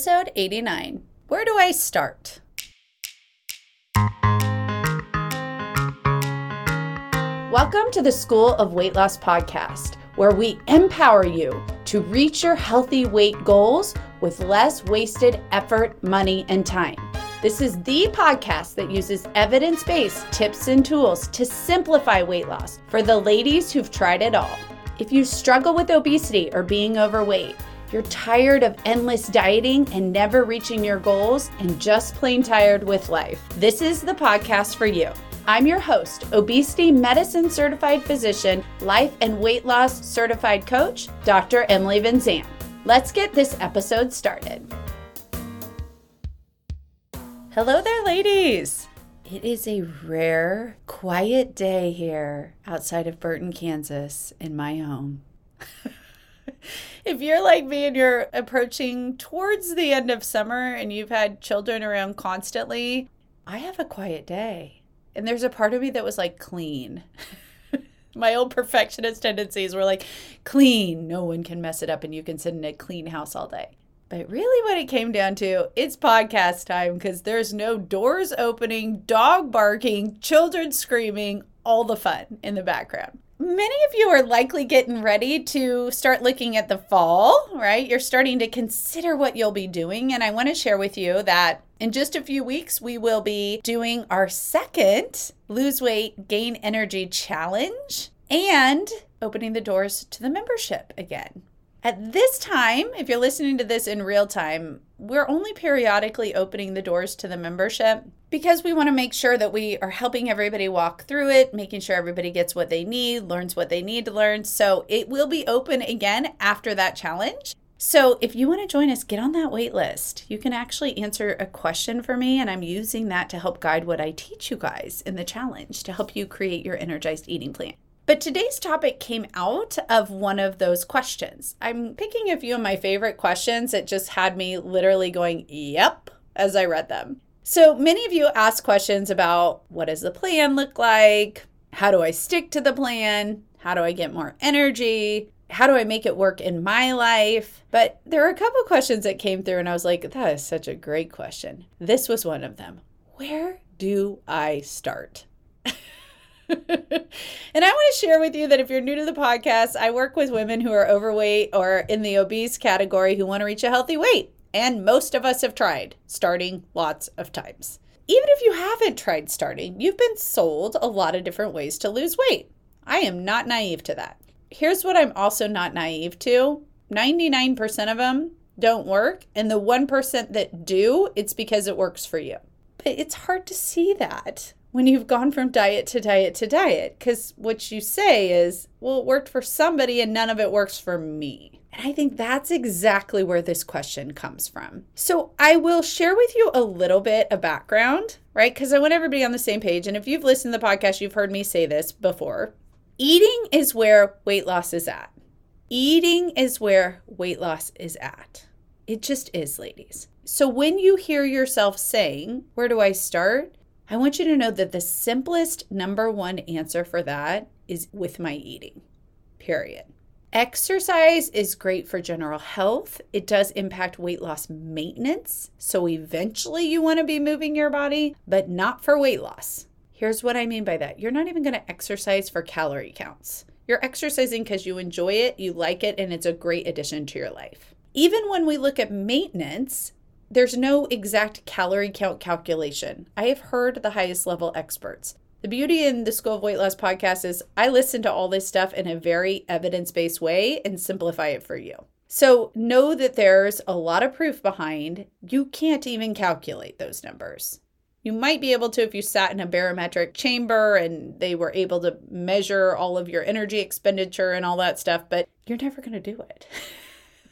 Episode 89 Where Do I Start? Welcome to the School of Weight Loss podcast, where we empower you to reach your healthy weight goals with less wasted effort, money, and time. This is the podcast that uses evidence based tips and tools to simplify weight loss for the ladies who've tried it all. If you struggle with obesity or being overweight, you're tired of endless dieting and never reaching your goals, and just plain tired with life, this is the podcast for you. I'm your host, obesity medicine certified physician, life and weight loss certified coach, Dr. Emily Van Zant. Let's get this episode started. Hello there, ladies. It is a rare, quiet day here outside of Burrton, Kansas, in my home. If you're like me and you're approaching towards the end of summer and you've had children around constantly, I have a quiet day. And there's a part of me that was like clean. My old perfectionist tendencies were like clean, no one can mess it up, and you can sit in a clean house all day. But really, what it came down to, it's podcast time because there's no doors opening, dog barking, children screaming, all the fun in the background many of you are likely getting ready to start looking at the fall, right? You're starting to consider what you'll be doing. And I want to share with you that in just a few weeks, we will be doing our second Lose Weight, Gain Energy Challenge and opening the doors to the membership again. At this time, if you're listening to this in real time, we're only periodically opening the doors to the membership because we want to make sure that we are helping everybody walk through it, making sure everybody gets what they need, learns what they need to learn. So it will be open again after that challenge. So if you want to join us, get on that wait list. You can actually answer a question for me, and I'm using that to help guide what I teach you guys in the challenge to help you create your energized eating plan. But today's topic came out of one of those questions. I'm picking a few of my favorite questions that just had me literally going, yep, as I read them. So many of you ask questions about what does the plan look like? How do I stick to the plan? How do I get more energy? How do I make it work in my life? But there are a couple questions that came through, and I was like, that is such a great question. This was one of them. Where do I start? and I want to share with you that if you're new to the podcast, I work with women who are overweight or in the obese category who want to reach a healthy weight. And most of us have tried starting lots of times. Even if you haven't tried starting, you've been sold a lot of different ways to lose weight. I am not naive to that. Here's what I'm also not naive to 99% of them don't work. And the 1% that do, it's because it works for you. But it's hard to see that when you've gone from diet to diet to diet because what you say is, well, it worked for somebody and none of it works for me. And I think that's exactly where this question comes from. So I will share with you a little bit of background, right? Because I want everybody on the same page. And if you've listened to the podcast, you've heard me say this before. Eating is where weight loss is at. Eating is where weight loss is at. It just is, ladies. So when you hear yourself saying, Where do I start? I want you to know that the simplest number one answer for that is with my eating, period. Exercise is great for general health. It does impact weight loss maintenance. So eventually you want to be moving your body, but not for weight loss. Here's what I mean by that you're not even going to exercise for calorie counts. You're exercising because you enjoy it, you like it, and it's a great addition to your life. Even when we look at maintenance, there's no exact calorie count calculation. I have heard the highest level experts. The beauty in the School of Weight Loss podcast is I listen to all this stuff in a very evidence based way and simplify it for you. So know that there's a lot of proof behind. You can't even calculate those numbers. You might be able to if you sat in a barometric chamber and they were able to measure all of your energy expenditure and all that stuff, but you're never going to do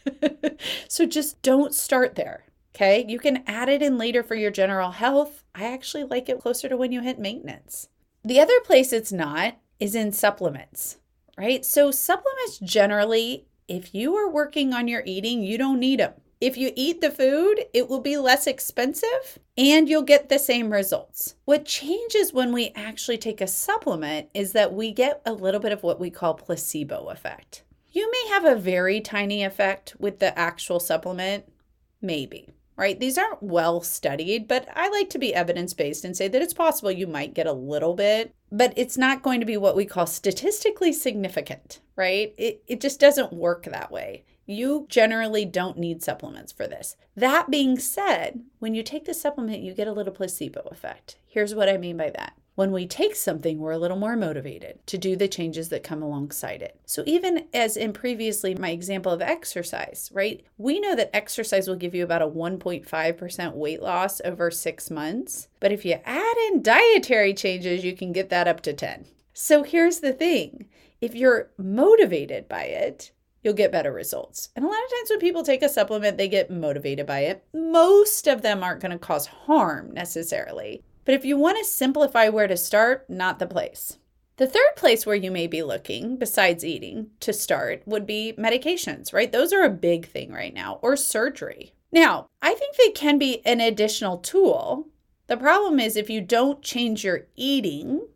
it. so just don't start there. Okay, you can add it in later for your general health. I actually like it closer to when you hit maintenance. The other place it's not is in supplements, right? So, supplements generally, if you are working on your eating, you don't need them. If you eat the food, it will be less expensive and you'll get the same results. What changes when we actually take a supplement is that we get a little bit of what we call placebo effect. You may have a very tiny effect with the actual supplement, maybe. Right? These aren't well studied, but I like to be evidence based and say that it's possible you might get a little bit, but it's not going to be what we call statistically significant, right? It, it just doesn't work that way. You generally don't need supplements for this. That being said, when you take the supplement, you get a little placebo effect. Here's what I mean by that. When we take something, we're a little more motivated to do the changes that come alongside it. So, even as in previously my example of exercise, right? We know that exercise will give you about a 1.5% weight loss over six months. But if you add in dietary changes, you can get that up to 10. So, here's the thing if you're motivated by it, you'll get better results. And a lot of times when people take a supplement, they get motivated by it. Most of them aren't going to cause harm necessarily. But if you want to simplify where to start, not the place. The third place where you may be looking, besides eating, to start would be medications, right? Those are a big thing right now, or surgery. Now, I think they can be an additional tool. The problem is if you don't change your eating,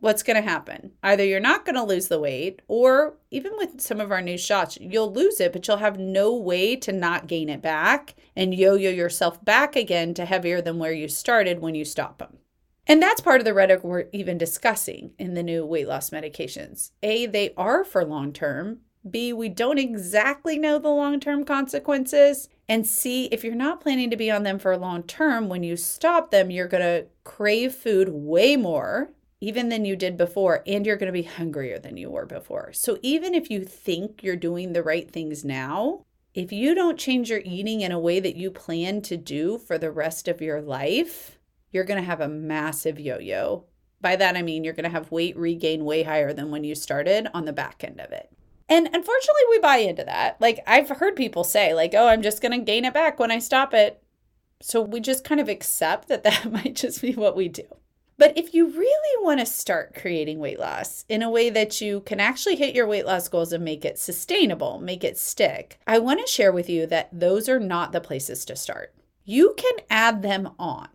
what's going to happen? Either you're not going to lose the weight, or even with some of our new shots, you'll lose it, but you'll have no way to not gain it back and yo yo yourself back again to heavier than where you started when you stop them. And that's part of the rhetoric we're even discussing in the new weight loss medications. A, they are for long term. B, we don't exactly know the long term consequences. And C, if you're not planning to be on them for long term, when you stop them, you're going to crave food way more even than you did before, and you're going to be hungrier than you were before. So, even if you think you're doing the right things now, if you don't change your eating in a way that you plan to do for the rest of your life, you're going to have a massive yo yo. By that, I mean you're going to have weight regain way higher than when you started on the back end of it. And unfortunately, we buy into that. Like, I've heard people say, like, oh, I'm just going to gain it back when I stop it. So we just kind of accept that that might just be what we do. But if you really want to start creating weight loss in a way that you can actually hit your weight loss goals and make it sustainable, make it stick, I want to share with you that those are not the places to start. You can add them on,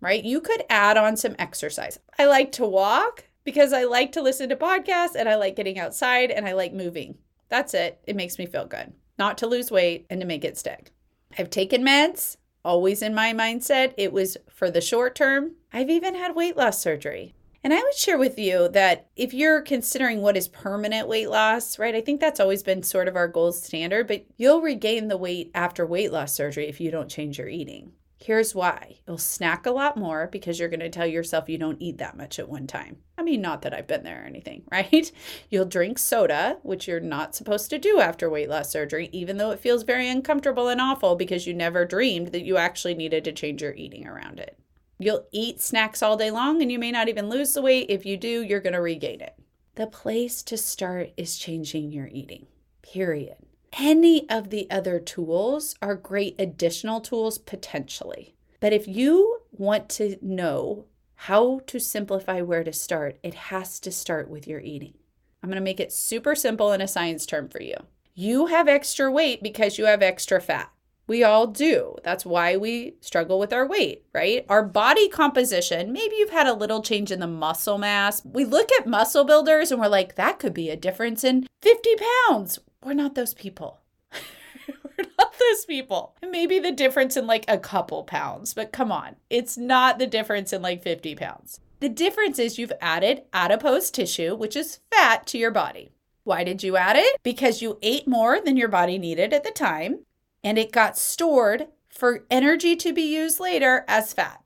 right? You could add on some exercise. I like to walk because I like to listen to podcasts and I like getting outside and I like moving. That's it. It makes me feel good. Not to lose weight and to make it stick. I've taken meds always in my mindset, it was for the short term. I've even had weight loss surgery. And I would share with you that if you're considering what is permanent weight loss, right, I think that's always been sort of our gold standard, but you'll regain the weight after weight loss surgery if you don't change your eating. Here's why you'll snack a lot more because you're going to tell yourself you don't eat that much at one time. I mean, not that I've been there or anything, right? You'll drink soda, which you're not supposed to do after weight loss surgery, even though it feels very uncomfortable and awful because you never dreamed that you actually needed to change your eating around it. You'll eat snacks all day long and you may not even lose the weight. If you do, you're going to regain it. The place to start is changing your eating, period any of the other tools are great additional tools potentially. But if you want to know how to simplify where to start, it has to start with your eating. I'm going to make it super simple in a science term for you. You have extra weight because you have extra fat. We all do. That's why we struggle with our weight, right? Our body composition, maybe you've had a little change in the muscle mass. We look at muscle builders and we're like, that could be a difference in 50 pounds. We're not those people. We're not those people. Maybe the difference in like a couple pounds, but come on. It's not the difference in like 50 pounds. The difference is you've added adipose tissue, which is fat, to your body. Why did you add it? Because you ate more than your body needed at the time, and it got stored for energy to be used later as fat.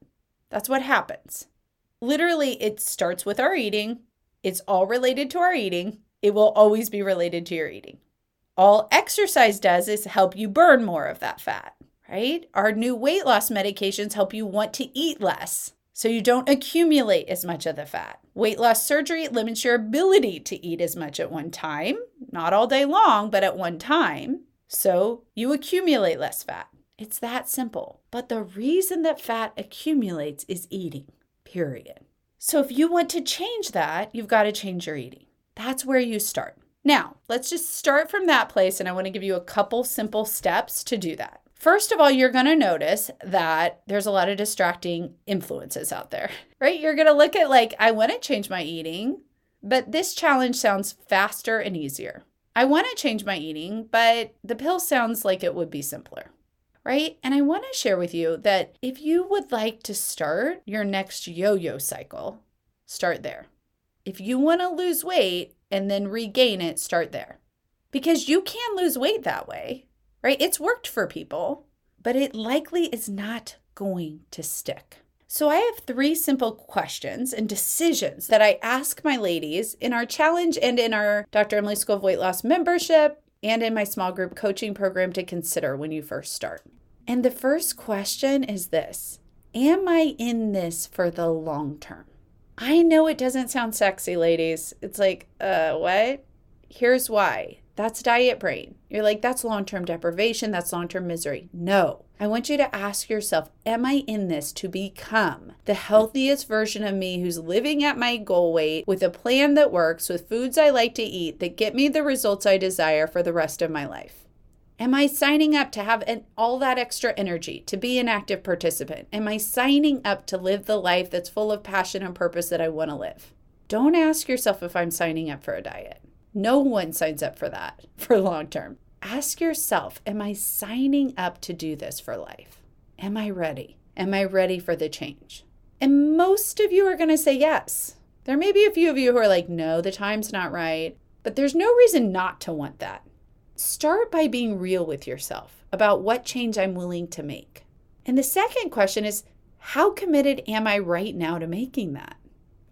That's what happens. Literally, it starts with our eating. It's all related to our eating. It will always be related to your eating. All exercise does is help you burn more of that fat, right? Our new weight loss medications help you want to eat less so you don't accumulate as much of the fat. Weight loss surgery limits your ability to eat as much at one time, not all day long, but at one time. So you accumulate less fat. It's that simple. But the reason that fat accumulates is eating, period. So if you want to change that, you've got to change your eating. That's where you start. Now, let's just start from that place, and I want to give you a couple simple steps to do that. First of all, you're going to notice that there's a lot of distracting influences out there, right? You're going to look at, like, I want to change my eating, but this challenge sounds faster and easier. I want to change my eating, but the pill sounds like it would be simpler. right? And I want to share with you that if you would like to start your next yo yo cycle, start there. If you want to lose weight and then regain it, start there. Because you can lose weight that way, right? It's worked for people, but it likely is not going to stick. So, I have three simple questions and decisions that I ask my ladies in our challenge and in our Dr. Emily School of Weight Loss membership and in my small group coaching program to consider when you first start. And the first question is this Am I in this for the long term? I know it doesn't sound sexy, ladies. It's like, uh, what? Here's why. That's diet brain. You're like, that's long term deprivation, that's long term misery. No. I want you to ask yourself, am I in this to become the healthiest version of me who's living at my goal weight with a plan that works, with foods I like to eat that get me the results I desire for the rest of my life? Am I signing up to have an, all that extra energy, to be an active participant? Am I signing up to live the life that's full of passion and purpose that I want to live? Don't ask yourself if I'm signing up for a diet. No one signs up for that for long term. Ask yourself Am I signing up to do this for life? Am I ready? Am I ready for the change? And most of you are going to say yes. There may be a few of you who are like, No, the time's not right. But there's no reason not to want that. Start by being real with yourself about what change I'm willing to make. And the second question is, how committed am I right now to making that?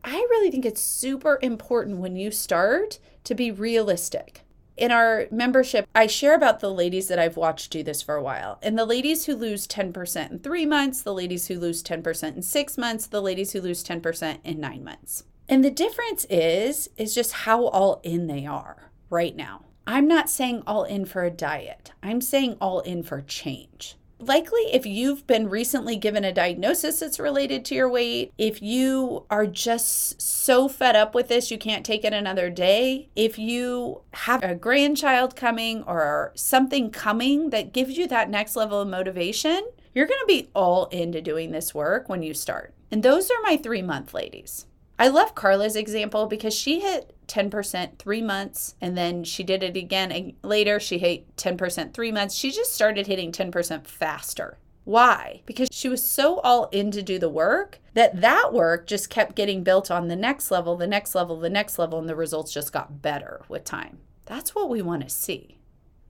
I really think it's super important when you start to be realistic. In our membership, I share about the ladies that I've watched do this for a while. And the ladies who lose 10% in three months, the ladies who lose 10% in six months, the ladies who lose 10% in nine months. And the difference is, is just how all in they are right now. I'm not saying all in for a diet. I'm saying all in for change likely if you've been recently given a diagnosis that's related to your weight, if you are just so fed up with this, you can't take it another day, if you have a grandchild coming or something coming that gives you that next level of motivation, you're going to be all into doing this work when you start. And those are my three month ladies. I love Carla's example because she hit 10% three months and then she did it again later. She hit 10% three months. She just started hitting 10% faster. Why? Because she was so all in to do the work that that work just kept getting built on the next level, the next level, the next level, and the results just got better with time. That's what we want to see.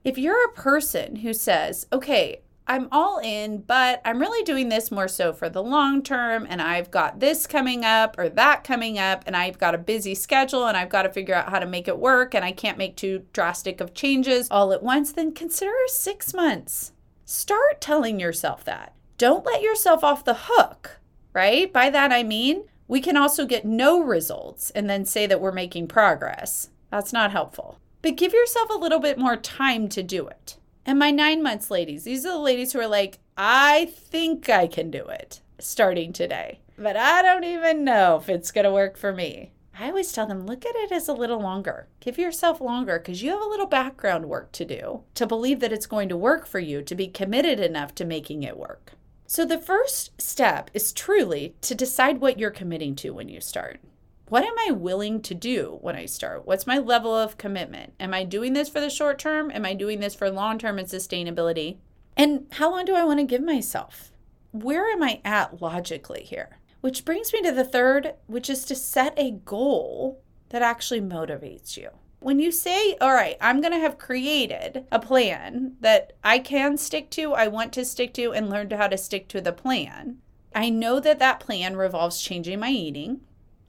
If you're a person who says, okay, I'm all in, but I'm really doing this more so for the long term. And I've got this coming up or that coming up, and I've got a busy schedule and I've got to figure out how to make it work. And I can't make too drastic of changes all at once. Then consider six months. Start telling yourself that. Don't let yourself off the hook, right? By that I mean, we can also get no results and then say that we're making progress. That's not helpful. But give yourself a little bit more time to do it. And my nine months ladies, these are the ladies who are like, I think I can do it starting today, but I don't even know if it's going to work for me. I always tell them, look at it as a little longer. Give yourself longer because you have a little background work to do to believe that it's going to work for you, to be committed enough to making it work. So, the first step is truly to decide what you're committing to when you start what am I willing to do when I start? What's my level of commitment? Am I doing this for the short term? Am I doing this for long term and sustainability? And how long do I want to give myself? Where am I at logically here? Which brings me to the third, which is to set a goal that actually motivates you. When you say, all right, I'm going to have created a plan that I can stick to, I want to stick to, and learn how to stick to the plan, I know that that plan revolves changing my eating,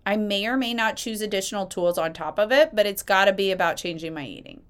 I may or may not choose additional tools on top of it, but it's got to be about changing my eating.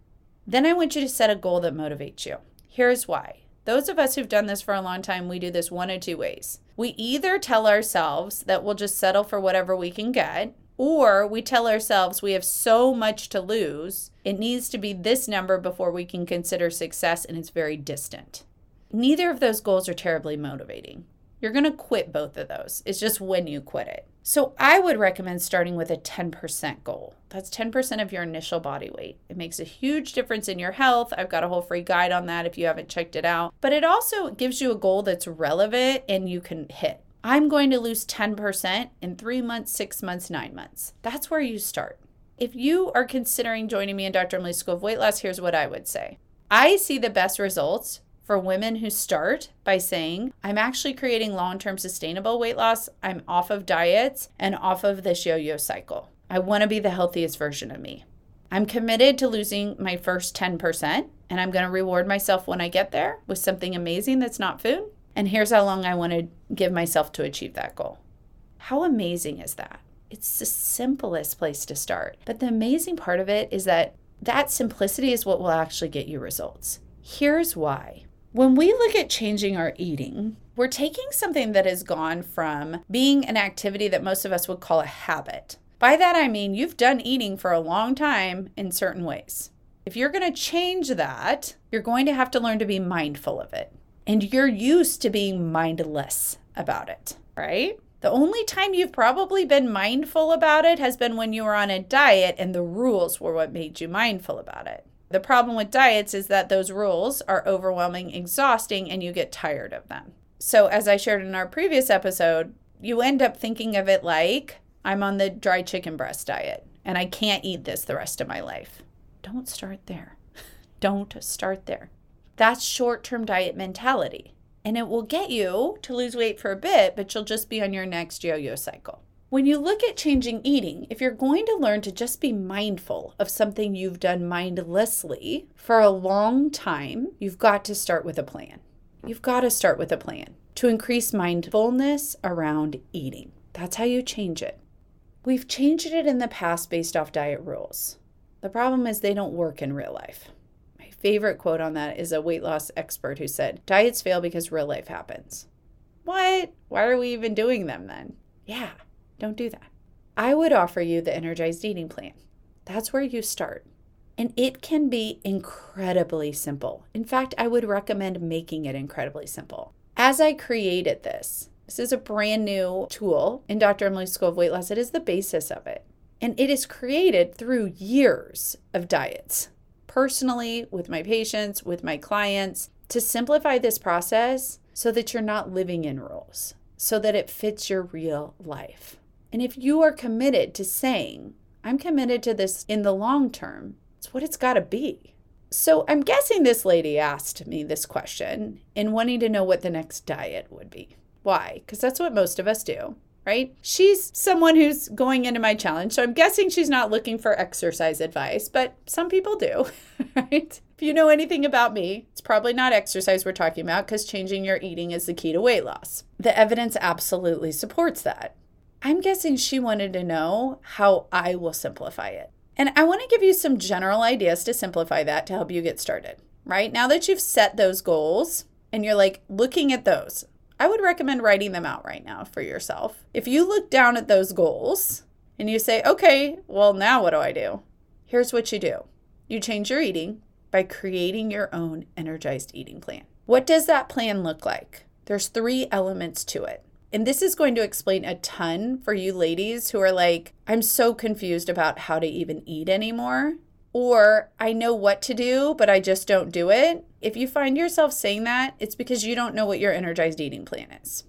Then I want you to set a goal that motivates you. Here's why. Those of us who've done this for a long time, we do this one of two ways. We either tell ourselves that we'll just settle for whatever we can get, or we tell ourselves we have so much to lose, it needs to be this number before we can consider success, and it's very distant. Neither of those goals are terribly motivating. You're going to quit both of those. It's just when you quit it. So I would recommend starting with a 10% goal. That's 10% of your initial body weight. It makes a huge difference in your health. I've got a whole free guide on that if you haven't checked it out. But it also gives you a goal that's relevant and you can hit. I'm going to lose 10% in three months, six months, nine months. That's where you start. If you are considering joining me in Dr. Emily's School of Weight Loss, here's what I would say I see the best results for women who start by saying, I'm actually creating long term sustainable weight loss. I'm off of diets and off of this yo yo cycle. I want to be the healthiest version of me. I'm committed to losing my first 10%, and I'm going to reward myself when I get there with something amazing that's not food. And here's how long I want to give myself to achieve that goal. How amazing is that? It's the simplest place to start. But the amazing part of it is that that simplicity is what will actually get you results. Here's why. When we look at changing our eating, we're taking something that has gone from being an activity that most of us would call a habit. By that, I mean you've done eating for a long time in certain ways. If you're going to change that, you're going to have to learn to be mindful of it. And you're used to being mindless about it, right? The only time you've probably been mindful about it has been when you were on a diet and the rules were what made you mindful about it. The problem with diets is that those rules are overwhelming, exhausting, and you get tired of them. So, as I shared in our previous episode, you end up thinking of it like I'm on the dry chicken breast diet and I can't eat this the rest of my life. Don't start there. Don't start there. That's short term diet mentality and it will get you to lose weight for a bit, but you'll just be on your next yo yo cycle. When you look at changing eating, if you're going to learn to just be mindful of something you've done mindlessly for a long time, you've got to start with a plan. You've got to start with a plan to increase mindfulness around eating. That's how you change it. We've changed it in the past based off diet rules. The problem is they don't work in real life My favorite quote on that is a weight loss expert who said, Diets fail because real life happens. What? Why are we even doing them then? Yeah, don't do that. I would offer you the energized eating plan. That's where you start. And it can be incredibly simple. In fact, I would recommend making it incredibly simple. As I created this, this is a brand new tool in Dr. Emily's School of Weight Loss. It is the basis of it. And it is created through years of diets personally, with my patients, with my clients, to simplify this process so that you're not living in rules, so that it fits your real life. And if you are committed to saying, I'm committed to this in the long term, it's what it's got to be. So I'm guessing this lady asked me this question in wanting to know what the next diet would be. Why? Because that's what most of us do right? She's someone who's going into my challenge. So I'm guessing she's not looking for exercise advice, but some people do, right? If you know anything about me, it's probably not exercise we're talking about because changing your eating is the key to weight loss. The evidence absolutely supports that. I'm guessing she wanted to know how I will simplify it. And I want to give you some general ideas to simplify that to help you get started, right? Now that you've set those goals and you're like looking at those, I would recommend writing them out right now for yourself. If you look down at those goals and you say, okay, well, now what do I do? Here's what you do you change your eating by creating your own energized eating plan. What does that plan look like? There's three elements to it. And this is going to explain a ton for you ladies who are like, I'm so confused about how to even eat anymore or I know what to do, but I just don't do it. If you find yourself saying that, it's because you don't know what your energized eating plan is.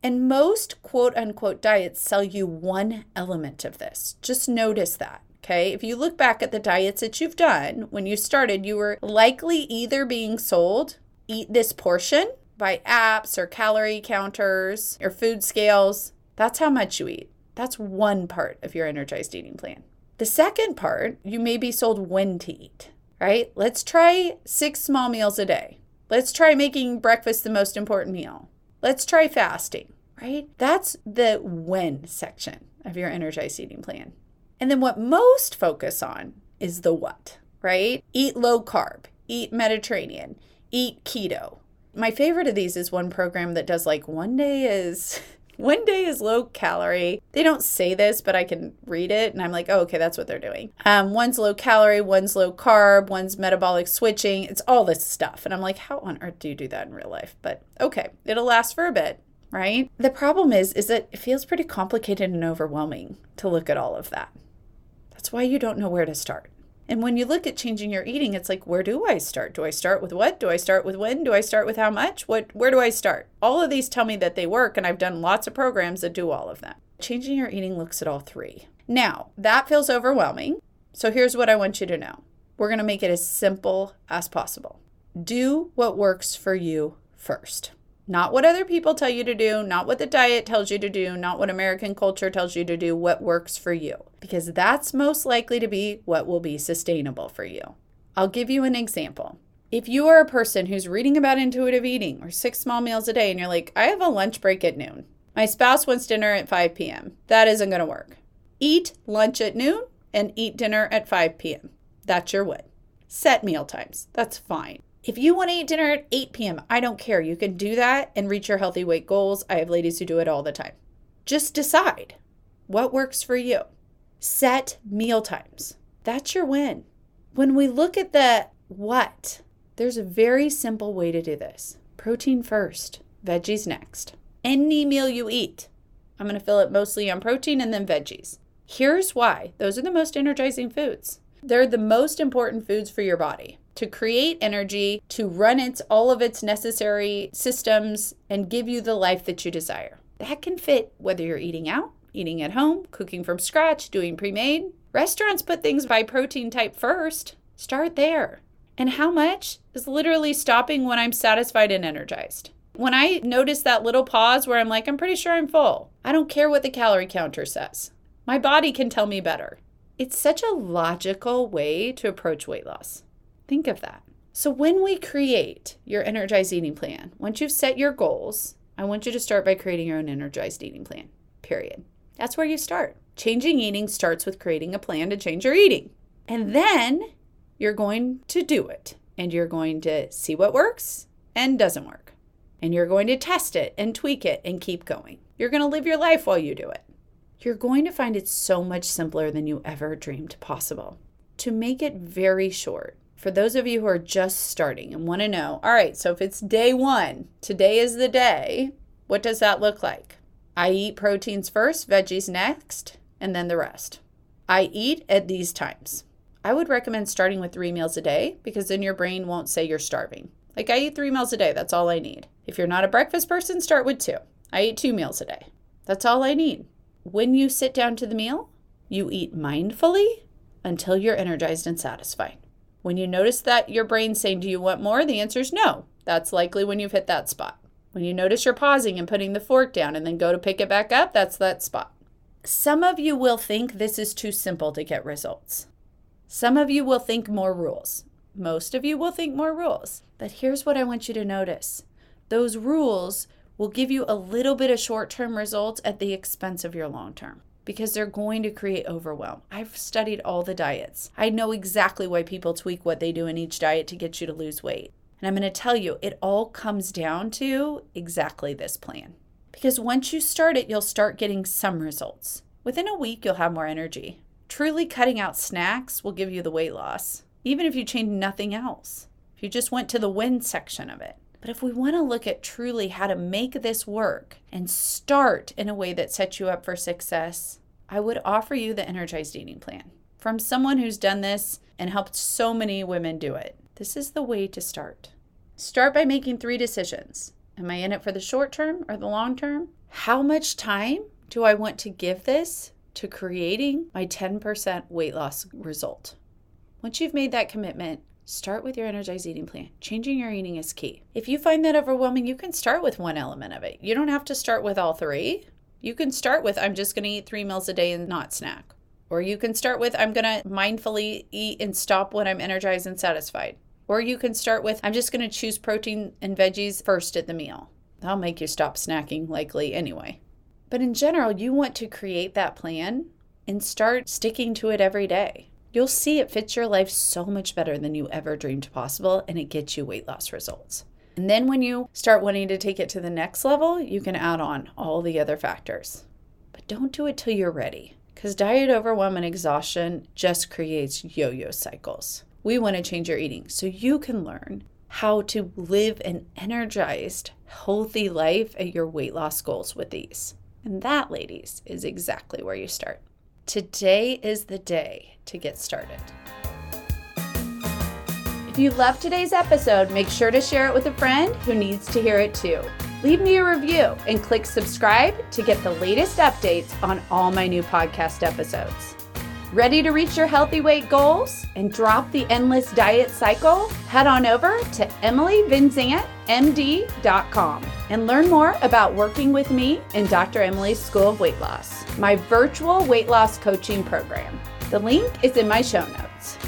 And most quote unquote diets sell you one element of this. Just notice that. Okay. If you look back at the diets that you've done when you started, you were likely either being sold, eat this portion by apps or calorie counters or food scales. That's how much you eat. That's one part of your energized eating plan. The second part, you may be sold when to eat, right? Let's try six small meals a day. Let's try making breakfast the most important meal. Let's try fasting, right? That's the when section of your energized eating plan. And then what most focus on is the what, right? Eat low carb, eat Mediterranean, eat keto. My favorite of these is one program that does like one day is One day is low calorie. They don't say this, but I can read it and I'm like, oh, okay, that's what they're doing. Um, one's low calorie, one's low carb, one's metabolic switching. It's all this stuff. And I'm like, how on earth do you do that in real life? But okay, it'll last for a bit right? The problem is is that it feels pretty complicated and overwhelming to look at all of that. That's why you don't know where to start. And when you look at changing your eating, it's like, where do I start? Do I start with what? Do I start with when? Do I start with how much? What where do I start? All of these tell me that they work and I've done lots of programs that do all of them. Changing your eating looks at all three. Now, that feels overwhelming. So here's what I want you to know. We're going to make it as simple as possible. Do what works for you first. Not what other people tell you to do, not what the diet tells you to do, not what American culture tells you to do, what works for you. Because that's most likely to be what will be sustainable for you. I'll give you an example. If you are a person who's reading about intuitive eating or six small meals a day and you're like, I have a lunch break at noon, my spouse wants dinner at 5 p.m., that isn't going to work. Eat lunch at noon and eat dinner at 5 p.m. That's your win. Set meal times. That's fine. If you want to eat dinner at 8 p.m., I don't care. You can do that and reach your healthy weight goals. I have ladies who do it all the time. Just decide what works for you. Set meal times. That's your win. When we look at the what, there's a very simple way to do this protein first, veggies next. Any meal you eat, I'm going to fill it mostly on protein and then veggies. Here's why those are the most energizing foods. They're the most important foods for your body to create energy, to run its all of its necessary systems and give you the life that you desire. That can fit whether you're eating out, eating at home, cooking from scratch, doing pre-made. Restaurants put things by protein type first. Start there. And how much is literally stopping when I'm satisfied and energized. When I notice that little pause where I'm like, I'm pretty sure I'm full, I don't care what the calorie counter says. My body can tell me better. It's such a logical way to approach weight loss. Think of that. So, when we create your energized eating plan, once you've set your goals, I want you to start by creating your own energized eating plan, period. That's where you start. Changing eating starts with creating a plan to change your eating. And then you're going to do it and you're going to see what works and doesn't work. And you're going to test it and tweak it and keep going. You're going to live your life while you do it. You're going to find it so much simpler than you ever dreamed possible. To make it very short, for those of you who are just starting and want to know, all right, so if it's day one, today is the day, what does that look like? I eat proteins first, veggies next, and then the rest. I eat at these times. I would recommend starting with three meals a day because then your brain won't say you're starving. Like I eat three meals a day, that's all I need. If you're not a breakfast person, start with two. I eat two meals a day. That's all I need. When you sit down to the meal, you eat mindfully until you're energized and satisfied. When you notice that your brain's saying, Do you want more? The answer is no. That's likely when you've hit that spot. When you notice you're pausing and putting the fork down and then go to pick it back up, that's that spot. Some of you will think this is too simple to get results. Some of you will think more rules. Most of you will think more rules. But here's what I want you to notice those rules will give you a little bit of short term results at the expense of your long term because they're going to create overwhelm. I've studied all the diets. I know exactly why people tweak what they do in each diet to get you to lose weight. And I'm going to tell you, it all comes down to exactly this plan. Because once you start it, you'll start getting some results. Within a week, you'll have more energy. Truly cutting out snacks will give you the weight loss, even if you change nothing else. If you just went to the win section of it. But if we want to look at truly how to make this work and start in a way that sets you up for success, I would offer you the Energized Eating Plan from someone who's done this and helped so many women do it. This is the way to start. Start by making three decisions. Am I in it for the short term or the long term? How much time do I want to give this to creating my 10% weight loss result? Once you've made that commitment, Start with your energized eating plan. Changing your eating is key. If you find that overwhelming, you can start with one element of it. You don't have to start with all three. You can start with, I'm just going to eat three meals a day and not snack. Or you can start with, I'm going to mindfully eat and stop when I'm energized and satisfied. Or you can start with, I'm just going to choose protein and veggies first at the meal. That'll make you stop snacking likely anyway. But in general, you want to create that plan and start sticking to it every day you'll see it fits your life so much better than you ever dreamed possible and it gets you weight loss results. And then when you start wanting to take it to the next level, you can add on all the other factors. But don't do it till you're ready because diet overwhelm and exhaustion just creates yo yo cycles. We want to change your eating so you can learn how to live an energized, healthy life at your weight loss goals with these. And that, ladies, is exactly where you start. Today is the day to get started. If you loved today's episode, make sure to share it with a friend who needs to hear it too. Leave me a review and click subscribe to get the latest updates on all my new podcast episodes. Ready to reach your healthy weight goals and drop the endless diet cycle? Head on over to emilyvanzantmd.com and learn more about working with me in Dr. Emily's School of Weight Loss, my virtual weight loss coaching program. The link is in my show notes.